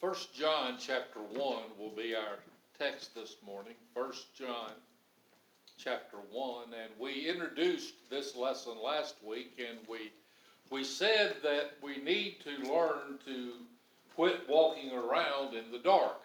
First John chapter one will be our text this morning. First John chapter one, and we introduced this lesson last week, and we we said that we need to learn to quit walking around in the dark.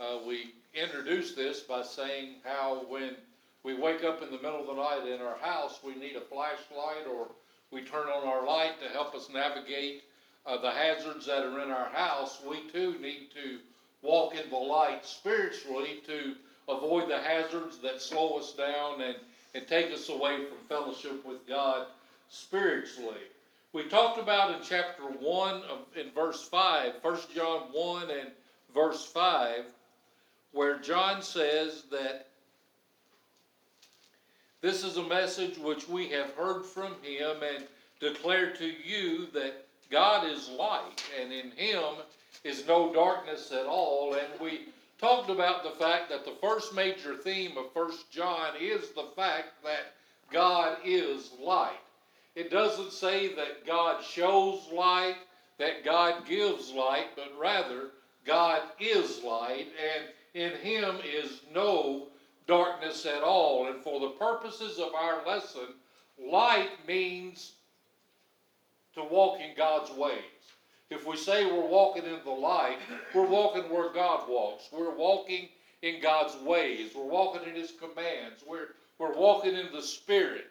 Uh, we introduced this by saying how when we wake up in the middle of the night in our house, we need a flashlight or we turn on our light to help us navigate uh, the hazards that are in our house. We too need to walk in the light spiritually to avoid the hazards that slow us down and, and take us away from fellowship with God spiritually. We talked about in chapter 1 of, in verse 5, 1 John 1 and verse 5, where John says that this is a message which we have heard from him and declare to you that God is light and in him is no darkness at all. And we talked about the fact that the first major theme of 1 John is the fact that God is light. It doesn't say that God shows light, that God gives light, but rather God is light, and in Him is no darkness at all. And for the purposes of our lesson, light means to walk in God's ways. If we say we're walking in the light, we're walking where God walks. We're walking in God's ways. We're walking in His commands. We're, we're walking in the Spirit.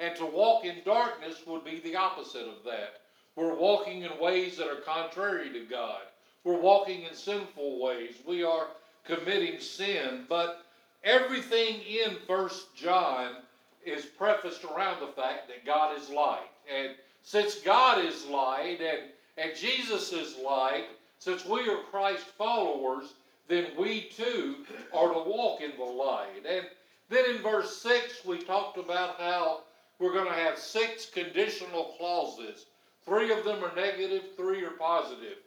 And to walk in darkness would be the opposite of that. We're walking in ways that are contrary to God. We're walking in sinful ways. We are committing sin. But everything in First John is prefaced around the fact that God is light. And since God is light and, and Jesus is light, since we are Christ followers, then we too are to walk in the light. And then in verse 6, we talked about how we're going to have six conditional clauses. Three of them are negative, three are positive.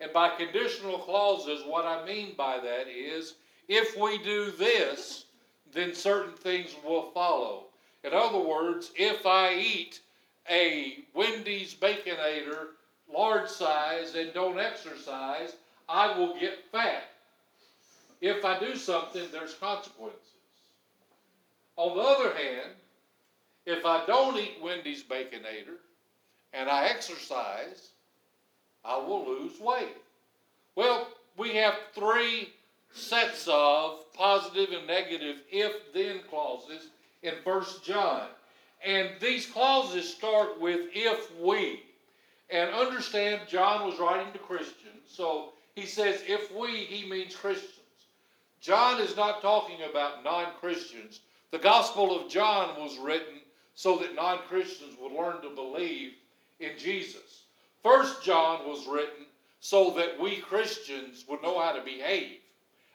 And by conditional clauses, what I mean by that is if we do this, then certain things will follow. In other words, if I eat a Wendy's Baconator large size and don't exercise, I will get fat. If I do something, there's consequences. On the other hand, if I don't eat Wendy's Baconator and I exercise, I will lose weight. Well, we have three sets of positive and negative if then clauses in First John. And these clauses start with if we. And understand, John was writing to Christians, so he says if we, he means Christians. John is not talking about non Christians. The Gospel of John was written so that non Christians would learn to believe in Jesus. First John was written so that we Christians would know how to behave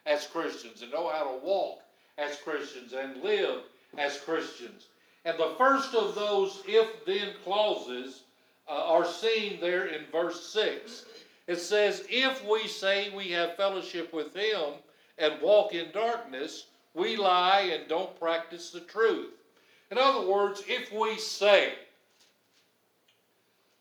as Christians and know how to walk as Christians and live as Christians. And the first of those if then clauses uh, are seen there in verse 6. It says, If we say we have fellowship with Him and walk in darkness, we lie and don't practice the truth. In other words, if we say,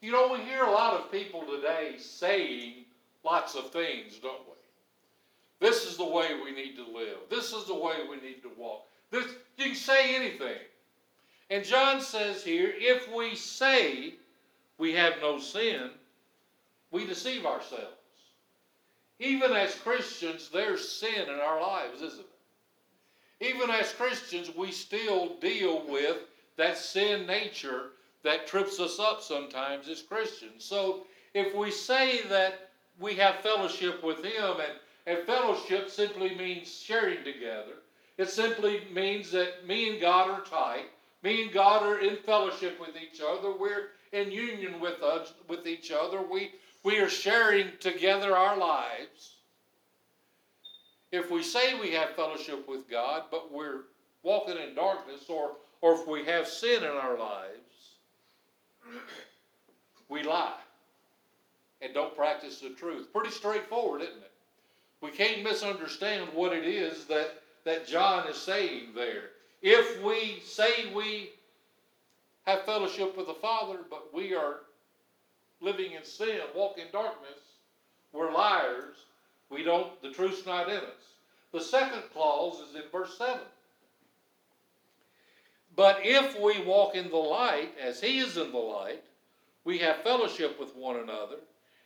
you know, we hear a lot of people today saying lots of things, don't we? This is the way we need to live. This is the way we need to walk. This, you can say anything. And John says here, if we say we have no sin, we deceive ourselves. Even as Christians, there's sin in our lives, isn't it? Even as Christians, we still deal with that sin nature that trips us up sometimes as Christians. So if we say that we have fellowship with Him, and, and fellowship simply means sharing together, it simply means that me and God are tight. Me and God are in fellowship with each other. We're in union with us with each other. We we are sharing together our lives. If we say we have fellowship with God, but we're walking in darkness, or or if we have sin in our lives, we lie and don't practice the truth. Pretty straightforward, isn't it? We can't misunderstand what it is that, that John is saying there. If we say we have fellowship with the Father, but we are living in sin, walk in darkness, we're liars, We don't, the truth's not in us. The second clause is in verse 7. But if we walk in the light, as he is in the light, we have fellowship with one another,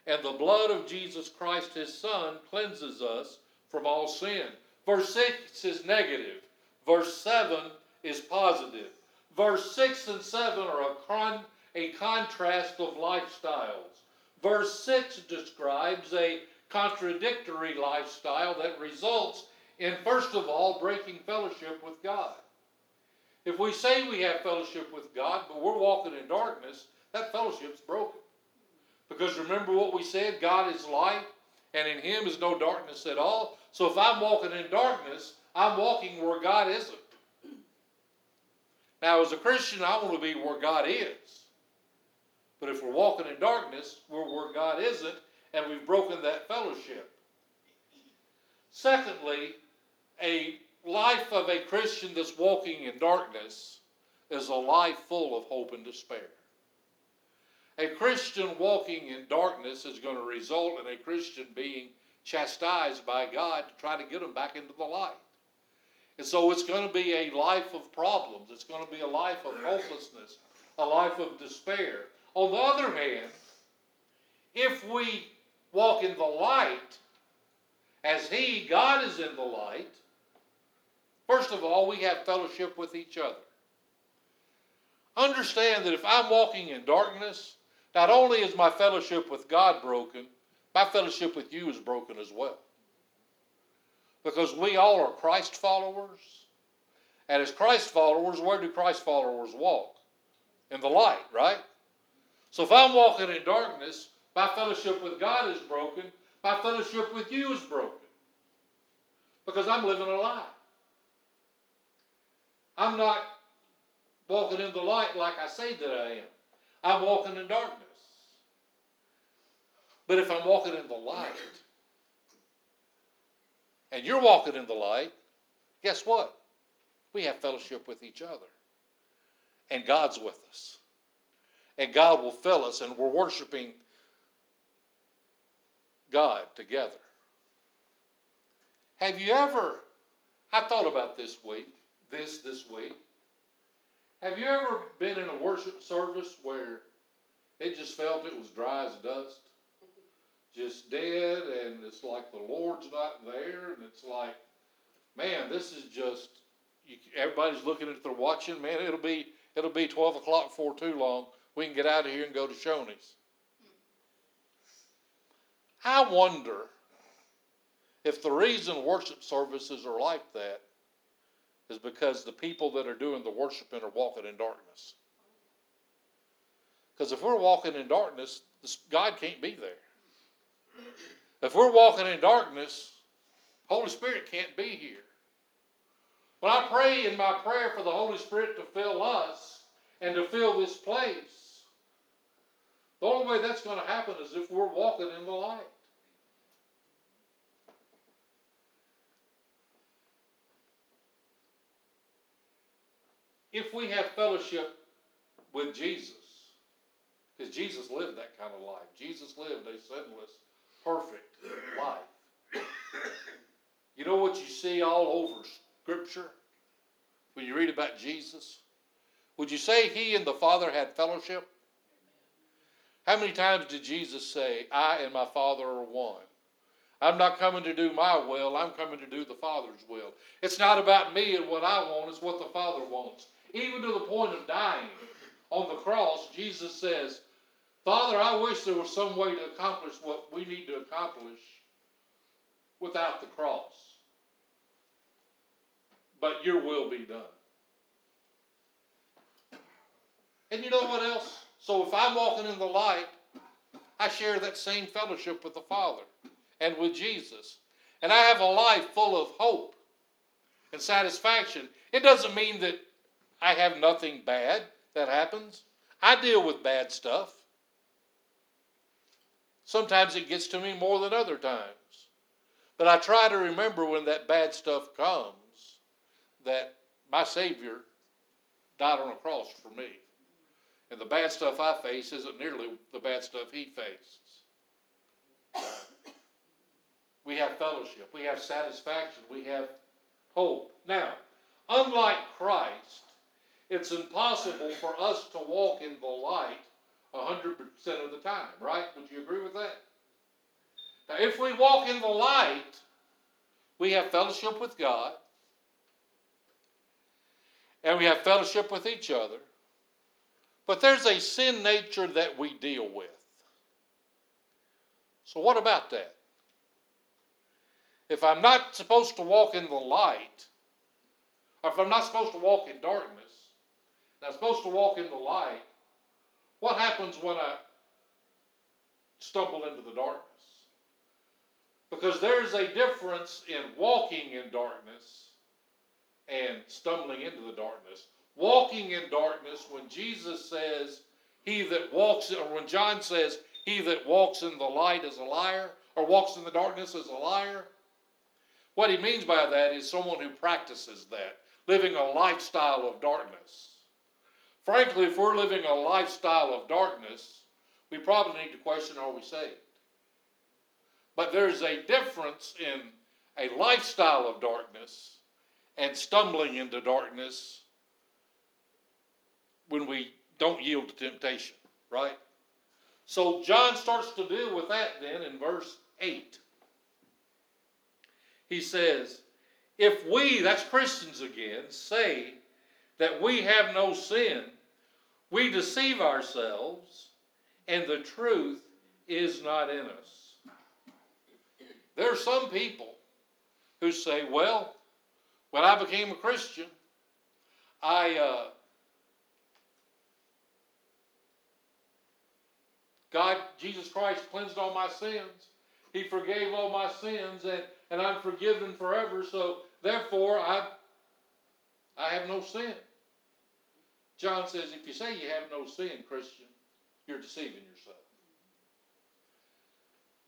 and the blood of Jesus Christ, his Son, cleanses us from all sin. Verse 6 is negative, verse 7 is positive. Verse 6 and 7 are a, con- a contrast of lifestyles. Verse 6 describes a contradictory lifestyle that results in, first of all, breaking fellowship with God. If we say we have fellowship with God, but we're walking in darkness, that fellowship's broken. Because remember what we said God is light, and in Him is no darkness at all. So if I'm walking in darkness, I'm walking where God isn't. Now, as a Christian, I want to be where God is. But if we're walking in darkness, we're where God isn't, and we've broken that fellowship. Secondly, a life of a Christian that's walking in darkness is a life full of hope and despair. A Christian walking in darkness is going to result in a Christian being chastised by God to try to get them back into the light. And so it's going to be a life of problems. It's going to be a life of hopelessness, a life of despair. On the other hand, if we walk in the light, as He, God, is in the light, first of all, we have fellowship with each other. Understand that if I'm walking in darkness, not only is my fellowship with God broken, my fellowship with you is broken as well. Because we all are Christ followers. And as Christ followers, where do Christ followers walk? In the light, right? So if I'm walking in darkness, my fellowship with God is broken. My fellowship with you is broken. Because I'm living a lie. I'm not walking in the light like I say that I am. I'm walking in darkness. But if I'm walking in the light, and you're walking in the light, guess what? We have fellowship with each other. And God's with us. And God will fill us, and we're worshiping God together. Have you ever, I thought about this week, this this week. Have you ever been in a worship service where it just felt it was dry as dust? Just dead, and it's like the Lord's not there, and it's like, man, this is just, you, everybody's looking at their watching, man, it'll be, it'll be 12 o'clock before too long. We can get out of here and go to Shoney's. I wonder if the reason worship services are like that is because the people that are doing the worshiping are walking in darkness. Because if we're walking in darkness, God can't be there. If we're walking in darkness, Holy Spirit can't be here. When I pray in my prayer for the Holy Spirit to fill us and to fill this place, the only way that's going to happen is if we're walking in the light. if we have fellowship with Jesus, because Jesus lived that kind of life, Jesus lived a sinless, perfect life. You know what you see all over Scripture when you read about Jesus? Would you say he and the Father had fellowship? How many times did Jesus say, I and my Father are one? I'm not coming to do my will, I'm coming to do the Father's will. It's not about me and what I want, it's what the Father wants. Even to the point of dying on the cross, Jesus says, Father, I wish there was some way to accomplish what we need to accomplish without the cross. But your will be done. And you know what else? So if I'm walking in the light, I share that same fellowship with the Father and with Jesus. And I have a life full of hope and satisfaction. It doesn't mean that I have nothing bad that happens. I deal with bad stuff. Sometimes it gets to me more than other times. But I try to remember when that bad stuff comes that my Savior died on a cross for me. And the bad stuff I face isn't nearly the bad stuff he faced. we have fellowship, we have satisfaction, we have hope. Now, unlike Christ, it's impossible for us to walk in the light 100% of the time, right? Would you agree with that? Now, if we walk in the light, we have fellowship with God, and we have fellowship with each other. But there's a sin nature that we deal with. So, what about that? If I'm not supposed to walk in the light, or if I'm not supposed to walk in darkness, and I'm supposed to walk in the light, what happens when I stumble into the darkness? Because there's a difference in walking in darkness and stumbling into the darkness. Walking in darkness, when Jesus says, He that walks, or when John says, He that walks in the light is a liar, or walks in the darkness is a liar, what he means by that is someone who practices that, living a lifestyle of darkness. Frankly, if we're living a lifestyle of darkness, we probably need to question are we saved? But there's a difference in a lifestyle of darkness and stumbling into darkness when we don't yield to temptation, right? So John starts to deal with that then in verse 8 he says, If we, that's Christians again, say that we have no sin, we deceive ourselves, and the truth is not in us. There are some people who say, Well, when I became a Christian, I. Uh, God, Jesus Christ cleansed all my sins. He forgave all my sins, and and I'm forgiven forever, so therefore I, I have no sin. John says, if you say you have no sin, Christian, you're deceiving yourself.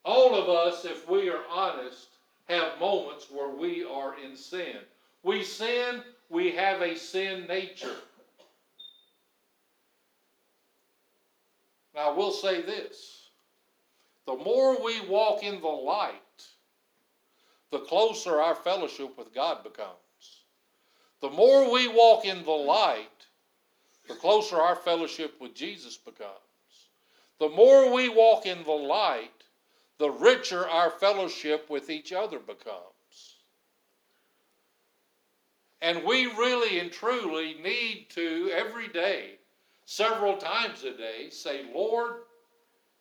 All of us, if we are honest, have moments where we are in sin. We sin, we have a sin nature. Now, I will say this the more we walk in the light, the closer our fellowship with God becomes. The more we walk in the light, the closer our fellowship with Jesus becomes. The more we walk in the light, the richer our fellowship with each other becomes. And we really and truly need to, every day, several times a day, say, Lord,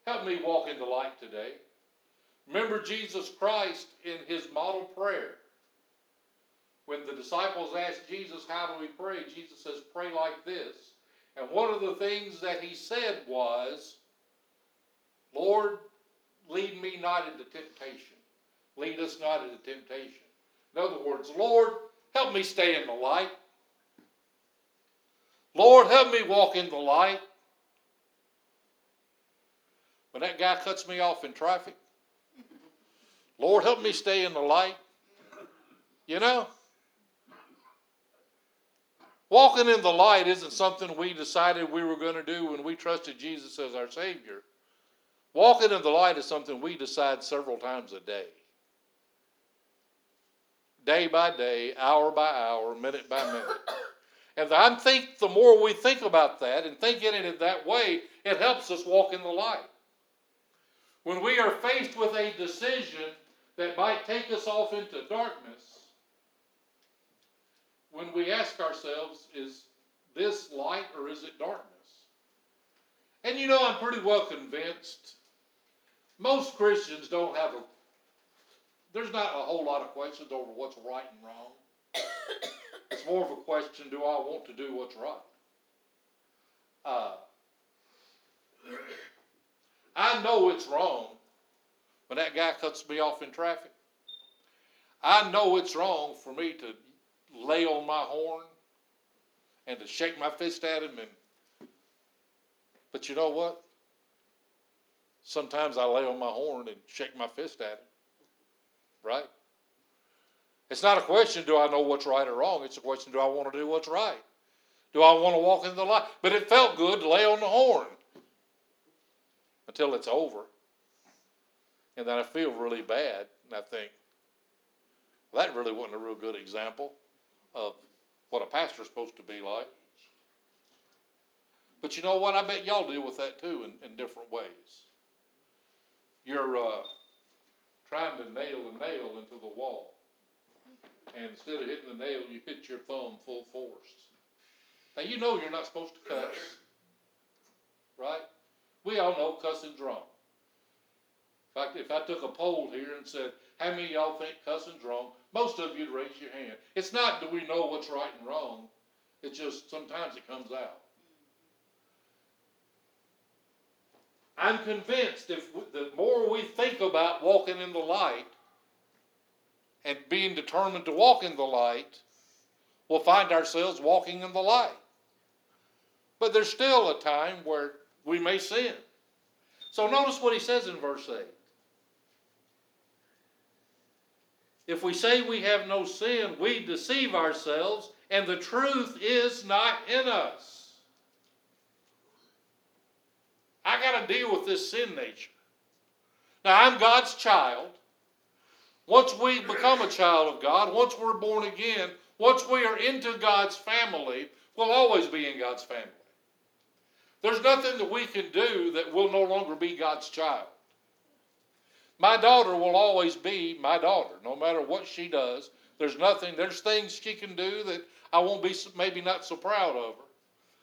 help me walk in the light today. Remember Jesus Christ in his model prayer. When the disciples asked Jesus, How do we pray? Jesus says, Pray like this. And one of the things that he said was, Lord, lead me not into temptation. Lead us not into temptation. In other words, Lord, help me stay in the light. Lord, help me walk in the light. When that guy cuts me off in traffic, Lord, help me stay in the light. You know? Walking in the light isn't something we decided we were going to do when we trusted Jesus as our Savior. Walking in the light is something we decide several times a day. Day by day, hour by hour, minute by minute. And I think the more we think about that and think in it in that way, it helps us walk in the light. When we are faced with a decision that might take us off into darkness, when we ask ourselves, is this light or is it darkness? And you know, I'm pretty well convinced most Christians don't have a, there's not a whole lot of questions over what's right and wrong. it's more of a question do I want to do what's right? Uh, I know it's wrong when that guy cuts me off in traffic. I know it's wrong for me to lay on my horn and to shake my fist at him and but you know what? Sometimes I lay on my horn and shake my fist at him. Right? It's not a question, do I know what's right or wrong? It's a question, do I want to do what's right? Do I want to walk in the light? But it felt good to lay on the horn until it's over and then I feel really bad. and I think, well, that really wasn't a real good example of what a pastor's supposed to be like. But you know what? I bet y'all deal with that too in, in different ways. You're uh, trying to nail a nail into the wall. And instead of hitting the nail, you hit your thumb full force. Now you know you're not supposed to cuss. Right? We all know cussing's wrong. In fact, if I took a poll here and said, how many y'all think cussing's wrong? Most of you'd raise your hand. It's not do we know what's right and wrong. It's just sometimes it comes out. I'm convinced if we, the more we think about walking in the light and being determined to walk in the light, we'll find ourselves walking in the light. But there's still a time where we may sin. So notice what he says in verse 8. If we say we have no sin, we deceive ourselves, and the truth is not in us. I got to deal with this sin nature. Now, I'm God's child. Once we become a child of God, once we're born again, once we are into God's family, we'll always be in God's family. There's nothing that we can do that will no longer be God's child. My daughter will always be my daughter, no matter what she does. There's nothing, there's things she can do that I won't be maybe not so proud of her.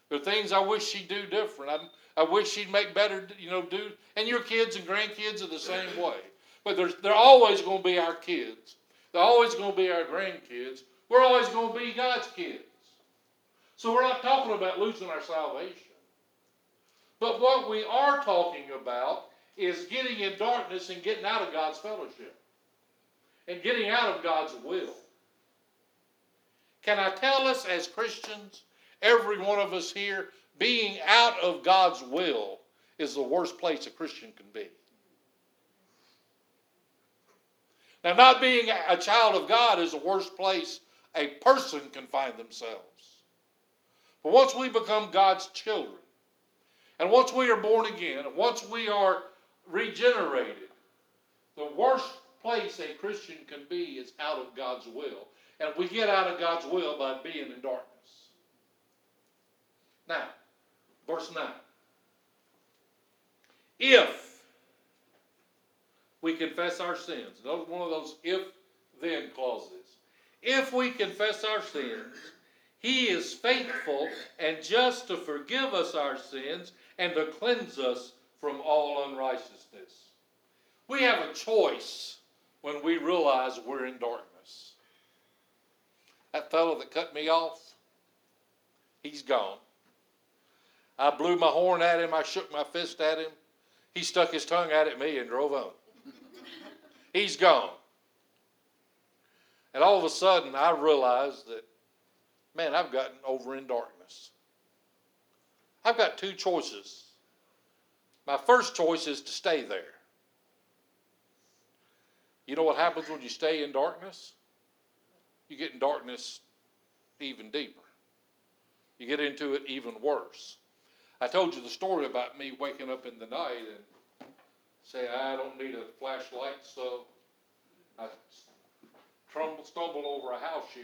There are things I wish she'd do different. I, I wish she'd make better, you know, do. And your kids and grandkids are the same way. But there's, they're always going to be our kids. They're always going to be our grandkids. We're always going to be God's kids. So we're not talking about losing our salvation. But what we are talking about is getting in darkness and getting out of God's fellowship and getting out of God's will. Can I tell us as Christians, every one of us here, being out of God's will is the worst place a Christian can be? Now, not being a child of God is the worst place a person can find themselves. But once we become God's children, and once we are born again, and once we are regenerated, the worst place a Christian can be is out of God's will. And we get out of God's will by being in darkness. Now, verse 9. If we confess our sins, another one of those if then clauses. If we confess our sins, he is faithful and just to forgive us our sins and to cleanse us from all unrighteousness. We have a choice when we realize we're in darkness. That fellow that cut me off, he's gone. I blew my horn at him, I shook my fist at him. He stuck his tongue out at me and drove on. he's gone. And all of a sudden, I realized that, man, I've gotten over in darkness. I've got two choices. My first choice is to stay there. You know what happens when you stay in darkness? You get in darkness even deeper. You get into it even worse. I told you the story about me waking up in the night and say, I don't need a flashlight, so I stumble over a house shoe.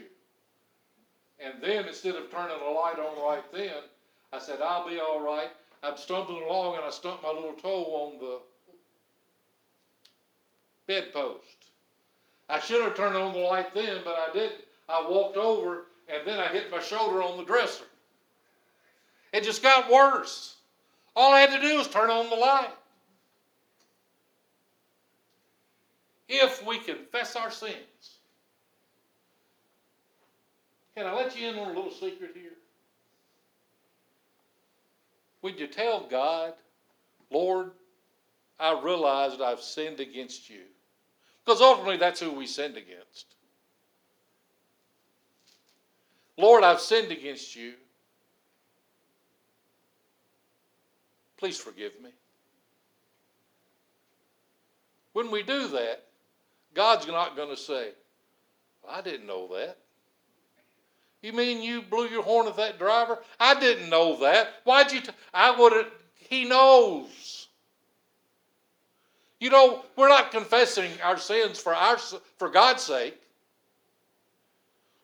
And then instead of turning the light on right then, I said, I'll be all right. I'm stumbling along and I stumped my little toe on the bedpost. I should have turned on the light then, but I didn't. I walked over and then I hit my shoulder on the dresser. It just got worse. All I had to do was turn on the light. If we confess our sins, can I let you in on a little secret here? Would you tell God, Lord, I realize that I've sinned against you? Because ultimately, that's who we sinned against. Lord, I've sinned against you. Please forgive me. When we do that, God's not going to say, I didn't know that. You mean you blew your horn at that driver? I didn't know that. Why'd you? T- I would have. He knows. You know, we're not confessing our sins for, our, for God's sake.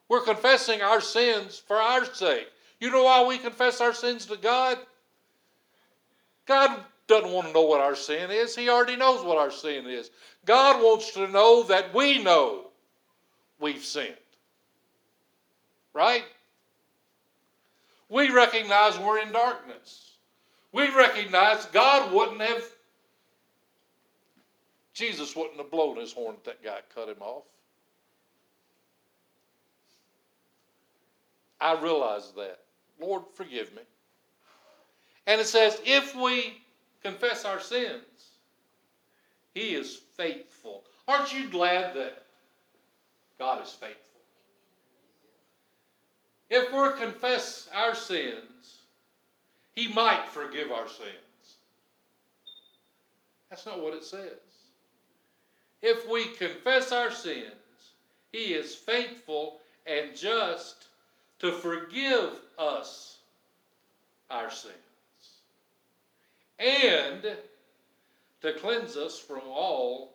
We're confessing our sins for our sake. You know why we confess our sins to God? God doesn't want to know what our sin is. He already knows what our sin is. God wants to know that we know we've sinned. Right? We recognize we're in darkness. We recognize God wouldn't have, Jesus wouldn't have blown his horn if that guy cut him off. I realize that. Lord, forgive me. And it says, if we confess our sins, He is faithful. Aren't you glad that God is faithful? If we confess our sins, He might forgive our sins. That's not what it says. If we confess our sins, He is faithful and just to forgive us our sins and to cleanse us from all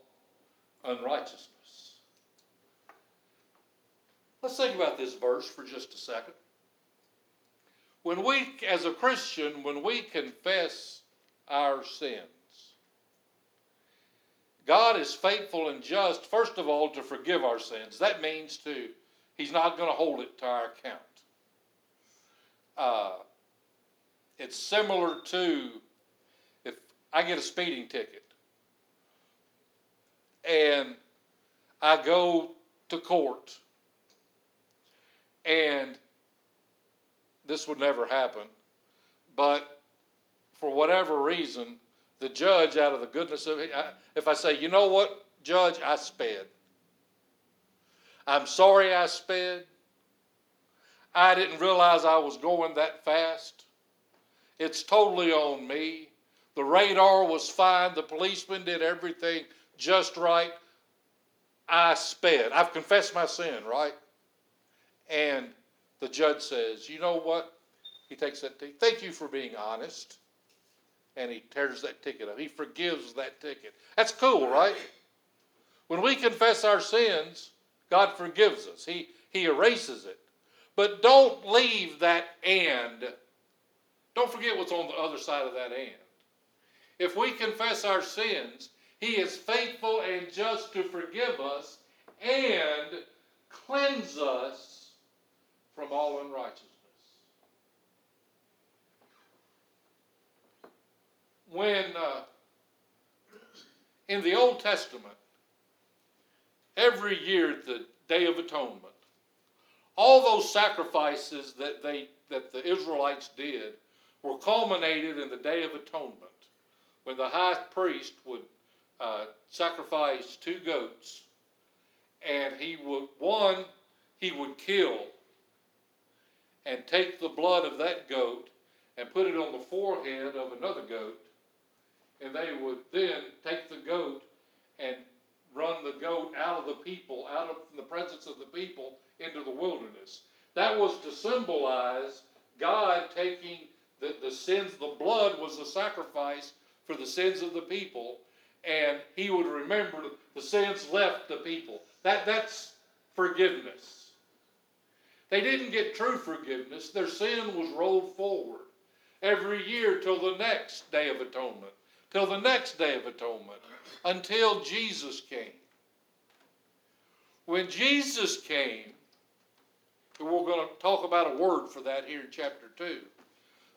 unrighteousness. Let's think about this verse for just a second. When we, as a Christian, when we confess our sins, God is faithful and just, first of all, to forgive our sins. That means to, He's not going to hold it to our account. Uh, it's similar to if I get a speeding ticket and I go to court and this would never happen, but for whatever reason, the judge, out of the goodness of if I say, you know what, judge, I sped. I'm sorry I sped. I didn't realize I was going that fast. It's totally on me. The radar was fine. The policeman did everything just right. I sped. I've confessed my sin, right? And the judge says, You know what? He takes that ticket. Thank you for being honest. And he tears that ticket up. He forgives that ticket. That's cool, right? When we confess our sins, God forgives us, He, he erases it. But don't leave that and. Don't forget what's on the other side of that and. If we confess our sins, He is faithful and just to forgive us and cleanse us from all unrighteousness. When uh, in the Old Testament, every year the Day of Atonement, all those sacrifices that they that the Israelites did were culminated in the Day of Atonement, when the high priest would uh, sacrifice two goats, and he would one he would kill and take the blood of that goat and put it on the forehead of another goat, and they would then take the goat and run the goat out of the people, out of the presence of the people, into the wilderness. That was to symbolize God taking the, the sins, the blood was the sacrifice for the sins of the people, and he would remember the sins left the people. That, that's forgiveness. They didn't get true forgiveness, their sin was rolled forward every year till the next Day of Atonement, till the next Day of Atonement, until Jesus came. When Jesus came, and we're going to talk about a word for that here in chapter 2.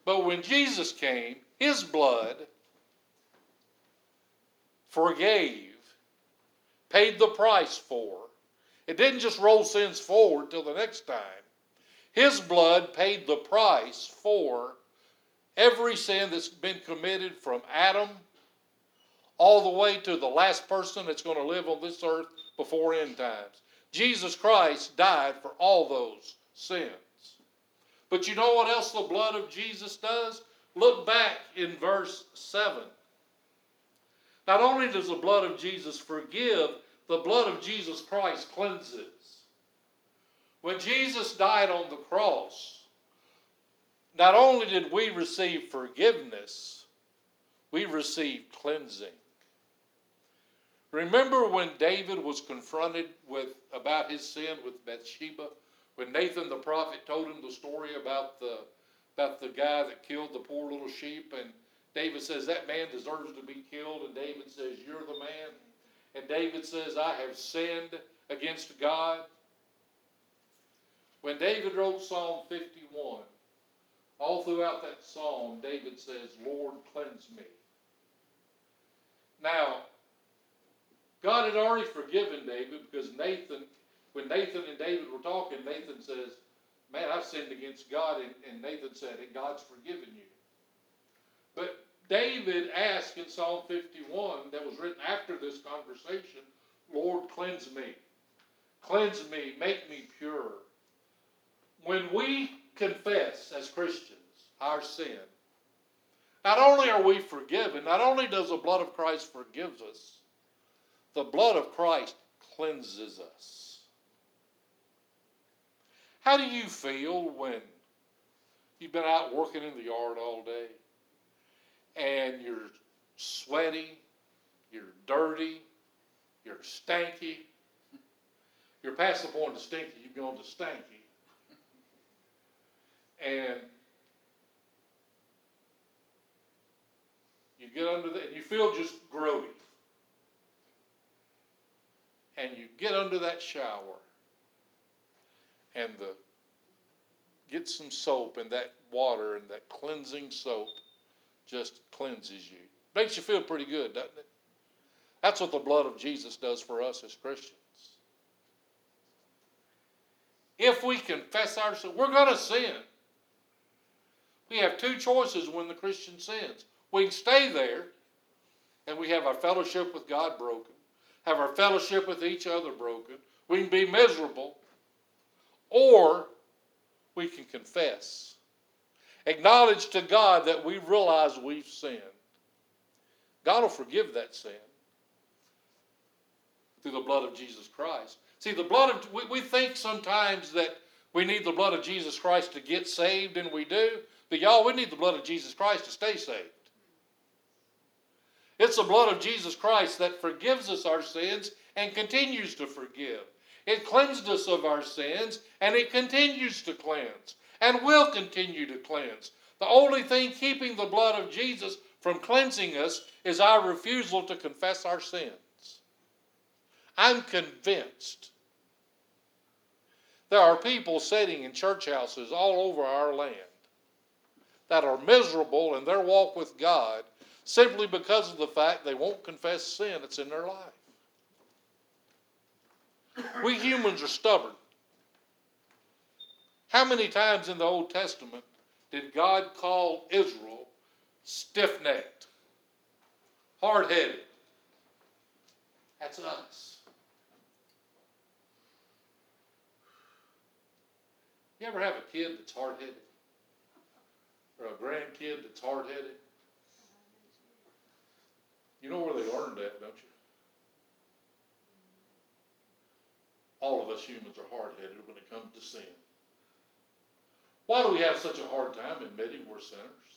But when Jesus came, his blood forgave, paid the price for. It didn't just roll sins forward till the next time. His blood paid the price for every sin that's been committed from Adam all the way to the last person that's going to live on this earth before end times. Jesus Christ died for all those sins. But you know what else the blood of Jesus does? Look back in verse 7. Not only does the blood of Jesus forgive, the blood of Jesus Christ cleanses. When Jesus died on the cross, not only did we receive forgiveness, we received cleansing. Remember when David was confronted with about his sin with Bathsheba? When Nathan the prophet told him the story about the about the guy that killed the poor little sheep and David says that man deserves to be killed and David says you're the man and David says I have sinned against God. When David wrote Psalm 51, all throughout that psalm, David says, Lord, cleanse me. Now, God had already forgiven David because Nathan, when Nathan and David were talking, Nathan says, Man, I've sinned against God. And, and Nathan said, And God's forgiven you. But David asked in Psalm 51, that was written after this conversation, Lord, cleanse me. Cleanse me, make me pure. When we confess as Christians our sin, not only are we forgiven, not only does the blood of Christ forgive us, the blood of Christ cleanses us. How do you feel when you've been out working in the yard all day and you're sweaty, you're dirty, you're stanky? You're past the point of stinky, you've gone to stanky. And you get under that, and you feel just grody. And you get under that shower and the get some soap and that water and that cleansing soap just cleanses you. Makes you feel pretty good, doesn't it? That's what the blood of Jesus does for us as Christians. If we confess our sin, we're going to sin. We have two choices when the Christian sins. We can stay there and we have our fellowship with God broken, have our fellowship with each other broken. We can be miserable, or we can confess. Acknowledge to God that we realize we've sinned. God will forgive that sin through the blood of Jesus Christ. See, the blood of, we, we think sometimes that we need the blood of Jesus Christ to get saved, and we do. But y'all, we need the blood of Jesus Christ to stay saved. It's the blood of Jesus Christ that forgives us our sins and continues to forgive. It cleansed us of our sins and it continues to cleanse and will continue to cleanse. The only thing keeping the blood of Jesus from cleansing us is our refusal to confess our sins. I'm convinced there are people sitting in church houses all over our land that are miserable in their walk with God simply because of the fact they won't confess sin that's in their life. We humans are stubborn. How many times in the Old Testament did God call Israel stiff necked, hard headed? That's us. You ever have a kid that's hard headed? Or a grandkid that's hard headed? You know where they learned that, don't you? All of us humans are hard headed when it comes to sin. Why do we have such a hard time admitting we're sinners?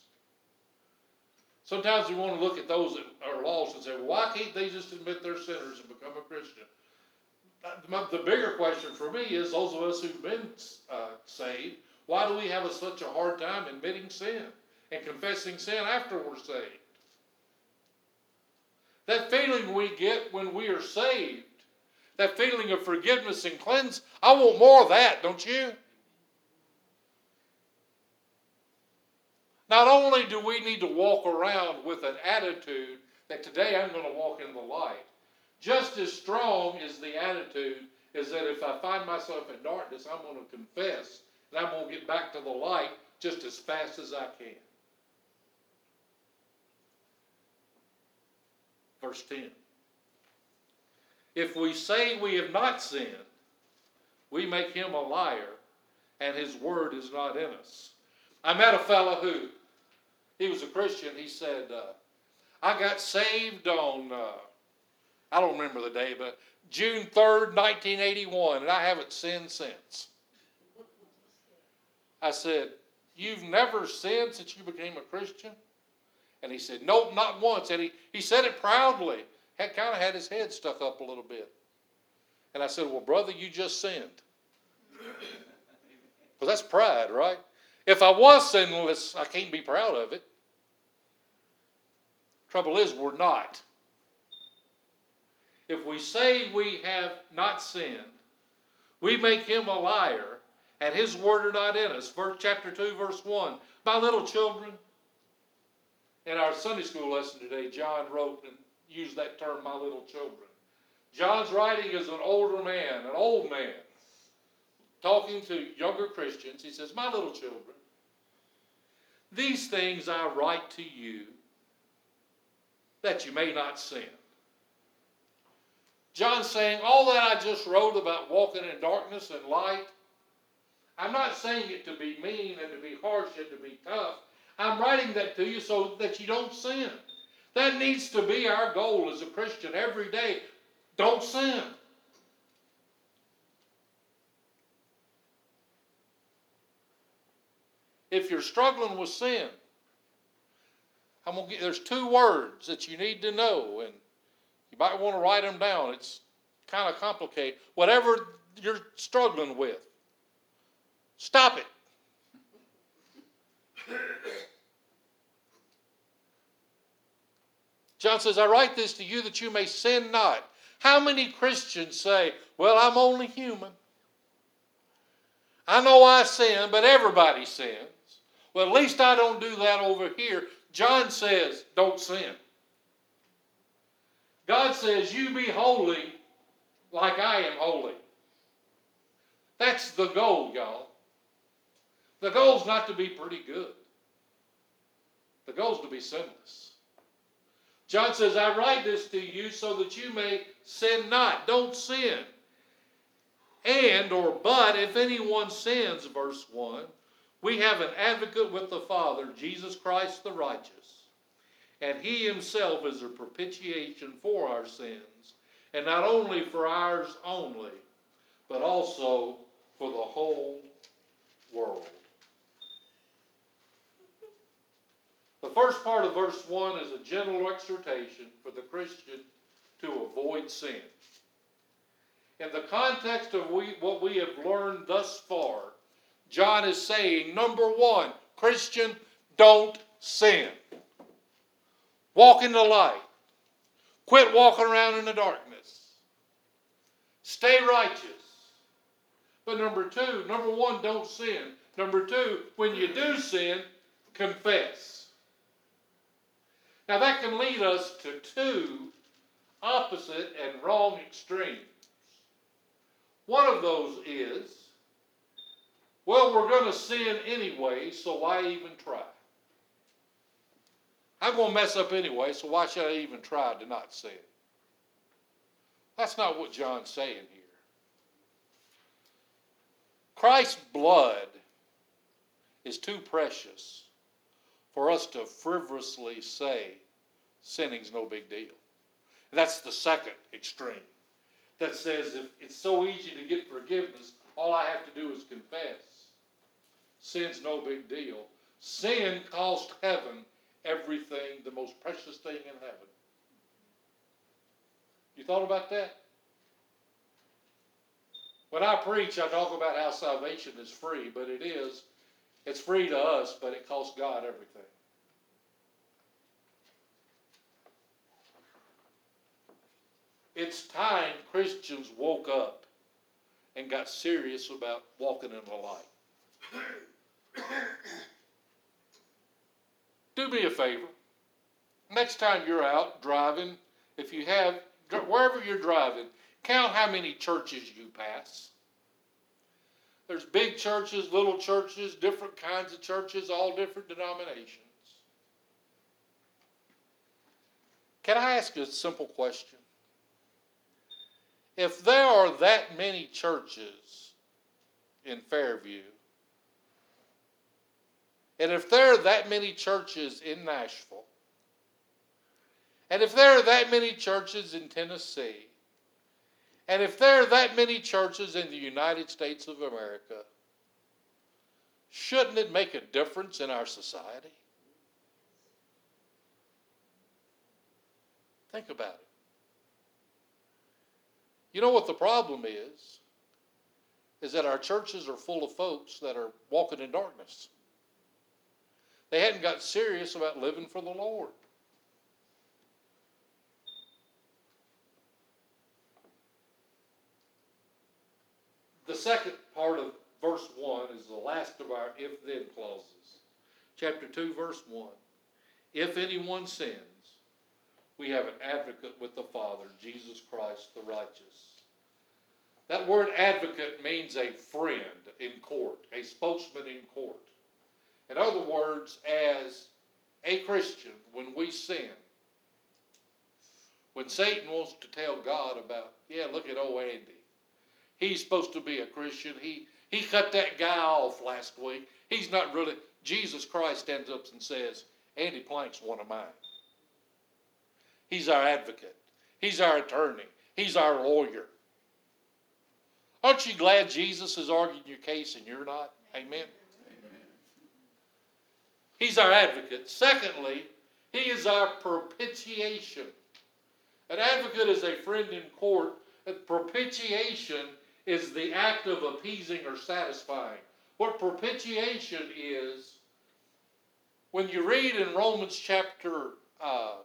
Sometimes we want to look at those that are lost and say, well, why can't they just admit they're sinners and become a Christian? The bigger question for me is those of us who've been uh, saved, why do we have a, such a hard time admitting sin and confessing sin after we're saved? That feeling we get when we are saved, that feeling of forgiveness and cleanse, I want more of that, don't you? Not only do we need to walk around with an attitude that today I'm going to walk in the light, just as strong is the attitude is that if I find myself in darkness, I'm going to confess and I'm going to get back to the light just as fast as I can. Verse 10. If we say we have not sinned, we make him a liar, and his word is not in us. I met a fellow who, he was a Christian. He said, uh, I got saved on, uh, I don't remember the day, but June 3rd, 1981, and I haven't sinned since. I said, You've never sinned since you became a Christian? And he said, Nope, not once. And he, he said it proudly. had kind of had his head stuck up a little bit. And I said, Well, brother, you just sinned. Because that's pride, right? If I was sinless, I can't be proud of it. Trouble is, we're not. If we say we have not sinned, we make him a liar, and his word are not in us. Verse chapter 2, verse 1. My little children, in our Sunday school lesson today, John wrote and used that term, my little children. John's writing as an older man, an old man, talking to younger Christians. He says, My little children, these things I write to you that you may not sin. John's saying, All that I just wrote about walking in darkness and light, I'm not saying it to be mean and to be harsh and to be tough. I'm writing that to you so that you don't sin. That needs to be our goal as a Christian every day. Don't sin. If you're struggling with sin, I'm gonna get, there's two words that you need to know, and you might want to write them down. It's kind of complicated. Whatever you're struggling with, stop it. John says, I write this to you that you may sin not. How many Christians say, Well, I'm only human? I know I sin, but everybody sins. Well, at least I don't do that over here. John says, Don't sin. God says, You be holy like I am holy. That's the goal, y'all. The goal is not to be pretty good, the goal is to be sinless. John says, I write this to you so that you may sin not. Don't sin. And, or but, if anyone sins, verse 1, we have an advocate with the Father, Jesus Christ the righteous. And he himself is a propitiation for our sins, and not only for ours only, but also for the whole world. The first part of verse 1 is a gentle exhortation for the Christian to avoid sin. In the context of we, what we have learned thus far, John is saying number one, Christian, don't sin. Walk in the light. Quit walking around in the darkness. Stay righteous. But number two, number one, don't sin. Number two, when you do sin, confess. Now, that can lead us to two opposite and wrong extremes. One of those is, well, we're going to sin anyway, so why even try? I'm going to mess up anyway, so why should I even try to not sin? That's not what John's saying here. Christ's blood is too precious for us to frivolously say sinning's no big deal. That's the second extreme that says if it's so easy to get forgiveness, all I have to do is confess. Sin's no big deal. Sin cost heaven everything, the most precious thing in heaven. You thought about that? When I preach, I talk about how salvation is free, but it is it's free to us, but it costs God everything. It's time Christians woke up and got serious about walking in the light. Do me a favor. Next time you're out driving, if you have, wherever you're driving, count how many churches you pass. There's big churches, little churches, different kinds of churches, all different denominations. Can I ask you a simple question? If there are that many churches in Fairview, and if there are that many churches in Nashville, and if there are that many churches in Tennessee, and if there are that many churches in the United States of America, shouldn't it make a difference in our society? Think about it. You know what the problem is? Is that our churches are full of folks that are walking in darkness. They hadn't got serious about living for the Lord. The second part of verse 1 is the last of our if then clauses. Chapter 2, verse 1. If anyone sins, we have an advocate with the Father, Jesus Christ the righteous. That word advocate means a friend in court, a spokesman in court. In other words, as a Christian, when we sin, when Satan wants to tell God about, yeah, look at old Andy. He's supposed to be a Christian. He he cut that guy off last week. He's not really Jesus Christ stands up and says, Andy Plank's one of mine. He's our advocate. He's our attorney. He's our lawyer. Aren't you glad Jesus is arguing your case and you're not? Amen. He's our advocate. Secondly, he is our propitiation. An advocate is a friend in court. A propitiation is the act of appeasing or satisfying. What propitiation is, when you read in Romans chapter uh,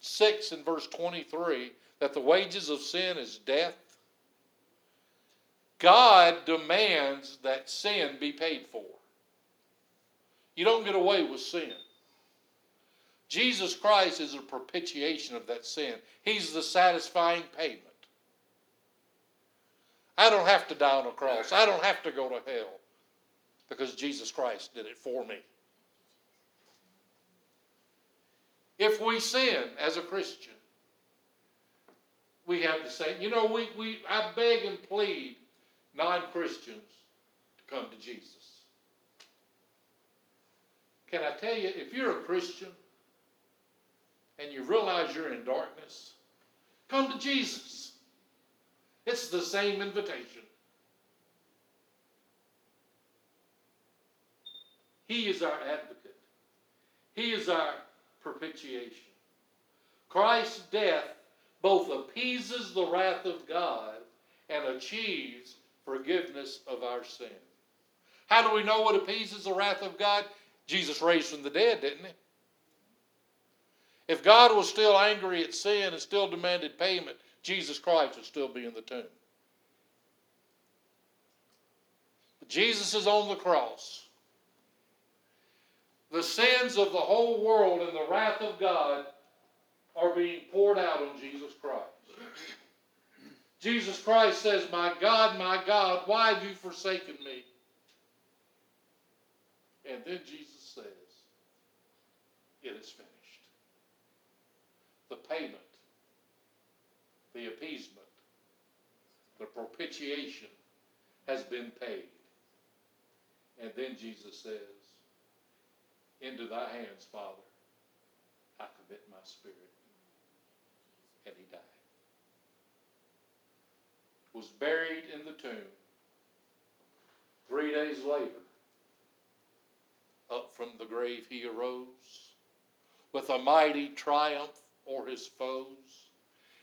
6 and verse 23 that the wages of sin is death, God demands that sin be paid for. You don't get away with sin. Jesus Christ is a propitiation of that sin. He's the satisfying payment. I don't have to die on a cross. I don't have to go to hell because Jesus Christ did it for me. If we sin as a Christian, we have to say, you know, we, we I beg and plead non-Christians to come to Jesus. Can I tell you, if you're a Christian and you realize you're in darkness, come to Jesus. It's the same invitation. He is our advocate. He is our propitiation. Christ's death both appeases the wrath of God and achieves forgiveness of our sin. How do we know what appeases the wrath of God? Jesus raised from the dead, didn't he? If God was still angry at sin and still demanded payment, Jesus Christ would still be in the tomb. Jesus is on the cross. The sins of the whole world and the wrath of God are being poured out on Jesus Christ. Jesus Christ says, My God, my God, why have you forsaken me? And then Jesus says, It is finished. The payment, the appeasement, the propitiation has been paid. And then Jesus says, Into thy hands, Father, I commit my spirit. And he died. Was buried in the tomb. Three days later, up from the grave he arose with a mighty triumph o'er his foes.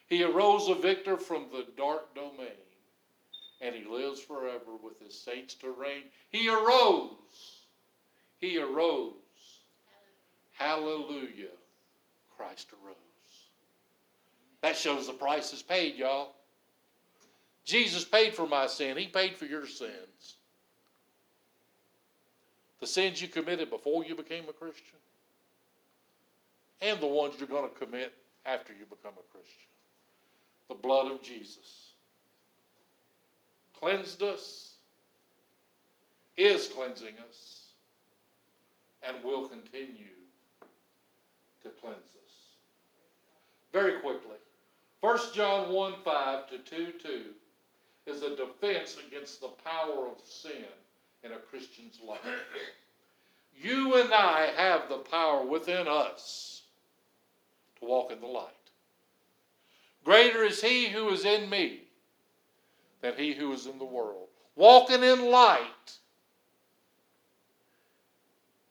He arose a victor from the dark domain, and he lives forever with his saints to reign. He arose. He arose. Hallelujah. Christ arose. That shows the price is paid, y'all. Jesus paid for my sin. He paid for your sins. The sins you committed before you became a Christian, and the ones you're going to commit after you become a Christian. The blood of Jesus cleansed us, is cleansing us, and will continue to cleanse us. Very quickly, 1 John 1 5 to 2 2 is a defense against the power of sin in a Christian's life. You and I have the power within us to walk in the light. Greater is he who is in me than he who is in the world. Walking in light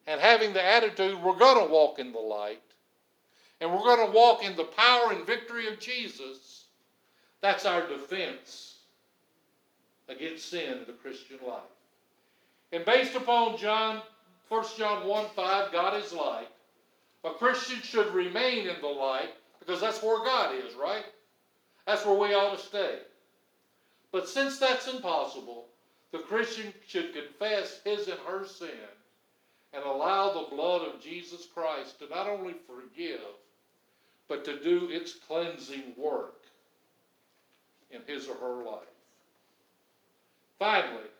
and having the attitude we're going to walk in the light and we're going to walk in the power and victory of Jesus That's our defense against sin in the Christian life. And based upon John, 1 John 1 5, God is light. A Christian should remain in the light because that's where God is, right? That's where we ought to stay. But since that's impossible, the Christian should confess his and her sin and allow the blood of Jesus Christ to not only forgive, but to do its cleansing work in his or her life. Finally,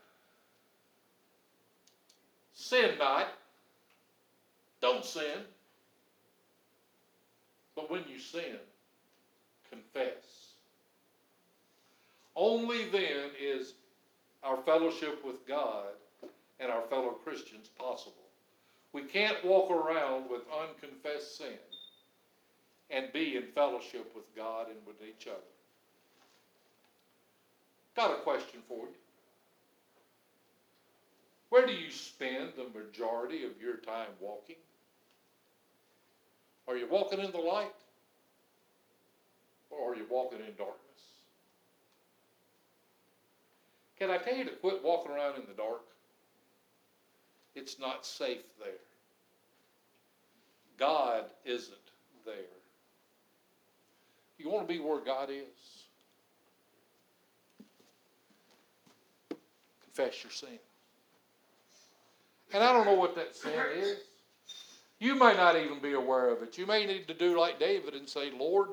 sin not. Don't sin. But when you sin, confess. Only then is our fellowship with God and our fellow Christians possible. We can't walk around with unconfessed sin and be in fellowship with God and with each other. Got a question for you. Where do you spend the majority of your time walking? Are you walking in the light? Or are you walking in darkness? Can I tell you to quit walking around in the dark? It's not safe there. God isn't there. You want to be where God is? Confess your sin. And I don't know what that sin is. You may not even be aware of it. You may need to do like David and say, Lord,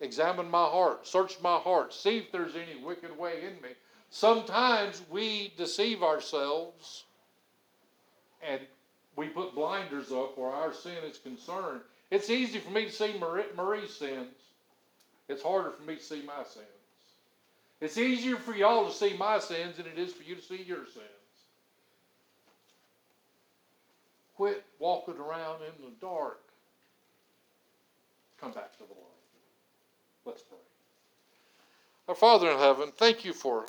examine my heart, search my heart, see if there's any wicked way in me. Sometimes we deceive ourselves and we put blinders up where our sin is concerned. It's easy for me to see Marie's sins. It's harder for me to see my sins. It's easier for y'all to see my sins than it is for you to see your sins. Quit walking around in the dark. Come back to the light. Let's pray. Our Father in heaven, thank you for